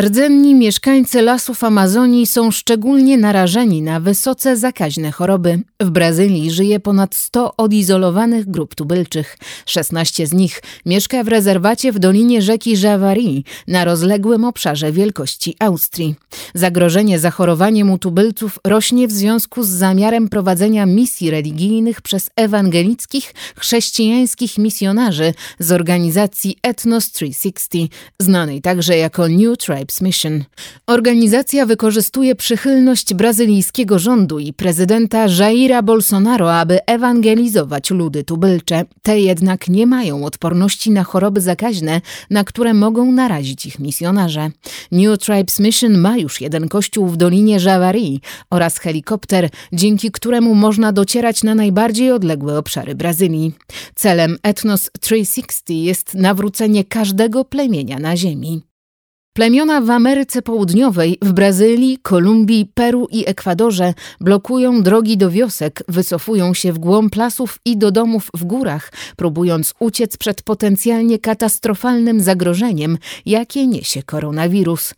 Rdzenni mieszkańcy lasów Amazonii są szczególnie narażeni na wysoce zakaźne choroby. W Brazylii żyje ponad 100 odizolowanych grup tubylczych. 16 z nich mieszka w rezerwacie w dolinie rzeki Javari, na rozległym obszarze wielkości Austrii. Zagrożenie zachorowaniem u tubylców rośnie w związku z zamiarem prowadzenia misji religijnych przez ewangelickich, chrześcijańskich misjonarzy z organizacji Ethnos 360, znanej także jako New Mission. Organizacja wykorzystuje przychylność brazylijskiego rządu i prezydenta Jaira Bolsonaro, aby ewangelizować ludy tubylcze. Te jednak nie mają odporności na choroby zakaźne, na które mogą narazić ich misjonarze. New Tribes Mission ma już jeden kościół w Dolinie Javari oraz helikopter, dzięki któremu można docierać na najbardziej odległe obszary Brazylii. Celem Ethnos 360 jest nawrócenie każdego plemienia na ziemi. Plemiona w Ameryce Południowej, w Brazylii, Kolumbii, Peru i Ekwadorze blokują drogi do wiosek, wycofują się w głąb lasów i do domów w górach, próbując uciec przed potencjalnie katastrofalnym zagrożeniem, jakie niesie koronawirus.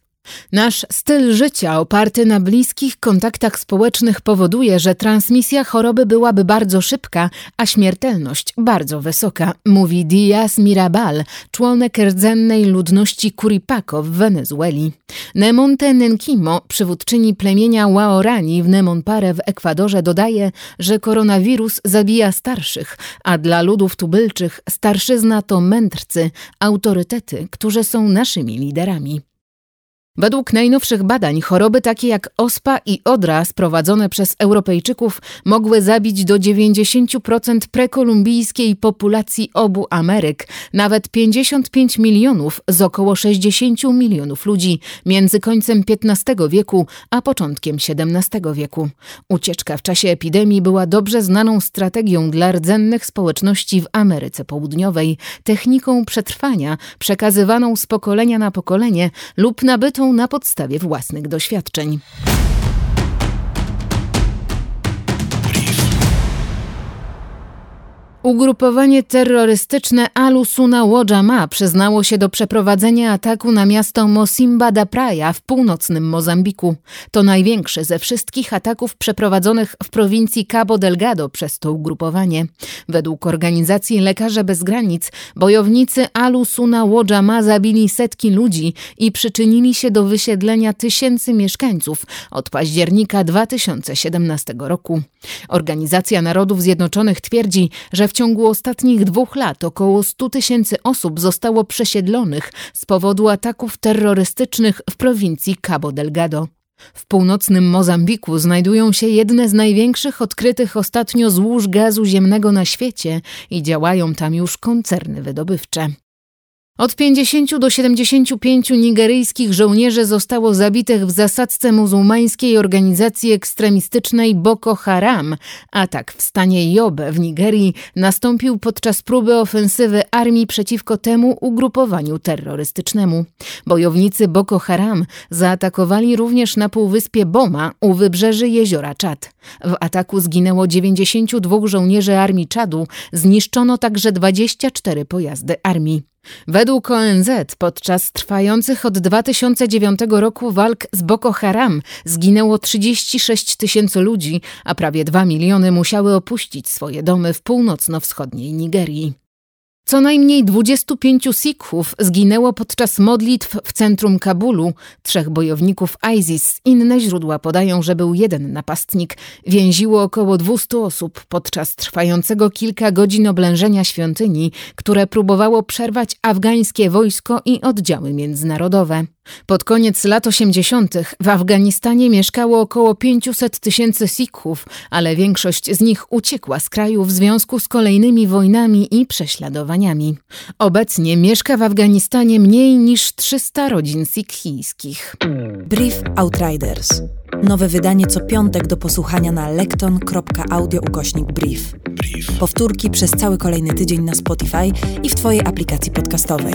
Nasz styl życia oparty na bliskich kontaktach społecznych powoduje, że transmisja choroby byłaby bardzo szybka, a śmiertelność bardzo wysoka, mówi Diaz Mirabal, członek rdzennej ludności Curipaco w Wenezueli. Nemonte Nenkimo, przywódczyni plemienia Waorani w Nemonpare w Ekwadorze dodaje, że koronawirus zabija starszych, a dla ludów tubylczych starszyzna to mędrcy, autorytety, którzy są naszymi liderami. Według najnowszych badań choroby takie jak ospa i odra sprowadzone przez Europejczyków mogły zabić do 90% prekolumbijskiej populacji obu Ameryk, nawet 55 milionów z około 60 milionów ludzi między końcem XV wieku a początkiem XVII wieku. Ucieczka w czasie epidemii była dobrze znaną strategią dla rdzennych społeczności w Ameryce Południowej, techniką przetrwania przekazywaną z pokolenia na pokolenie lub nabytą na podstawie własnych doświadczeń. Ugrupowanie terrorystyczne Alusuna Wojama przyznało się do przeprowadzenia ataku na miasto Mosimba da Praia w północnym Mozambiku. To największy ze wszystkich ataków przeprowadzonych w prowincji Cabo Delgado przez to ugrupowanie. Według organizacji Lekarze Bez Granic bojownicy Alusuna Wojama zabili setki ludzi i przyczynili się do wysiedlenia tysięcy mieszkańców od października 2017 roku. Organizacja Narodów Zjednoczonych twierdzi, że w ciągu ostatnich dwóch lat około 100 tysięcy osób zostało przesiedlonych z powodu ataków terrorystycznych w prowincji Cabo Delgado. W północnym Mozambiku znajdują się jedne z największych odkrytych ostatnio złóż gazu ziemnego na świecie i działają tam już koncerny wydobywcze. Od 50 do 75 nigeryjskich żołnierzy zostało zabitych w zasadzce muzułmańskiej organizacji ekstremistycznej Boko Haram. Atak w stanie Jobe w Nigerii nastąpił podczas próby ofensywy armii przeciwko temu ugrupowaniu terrorystycznemu. Bojownicy Boko Haram zaatakowali również na półwyspie Boma u wybrzeży jeziora Czad. W ataku zginęło 92 żołnierzy armii Czadu, zniszczono także 24 pojazdy armii. Według ONZ podczas trwających od 2009 roku walk z Boko Haram zginęło 36 tysięcy ludzi, a prawie 2 miliony musiały opuścić swoje domy w północno-wschodniej Nigerii. Co najmniej 25 Sikhów zginęło podczas modlitw w centrum Kabulu. Trzech bojowników ISIS, inne źródła podają, że był jeden napastnik, więziło około 200 osób podczas trwającego kilka godzin oblężenia świątyni, które próbowało przerwać afgańskie wojsko i oddziały międzynarodowe. Pod koniec lat 80. w Afganistanie mieszkało około 500 tysięcy Sikhów, ale większość z nich uciekła z kraju w związku z kolejnymi wojnami i prześladowaniami. Obecnie mieszka w Afganistanie mniej niż 300 rodzin sikhijskich. Brief Outriders. Nowe wydanie co piątek do posłuchania na lekton.audio ukośnik brief. Powtórki przez cały kolejny tydzień na Spotify i w Twojej aplikacji podcastowej.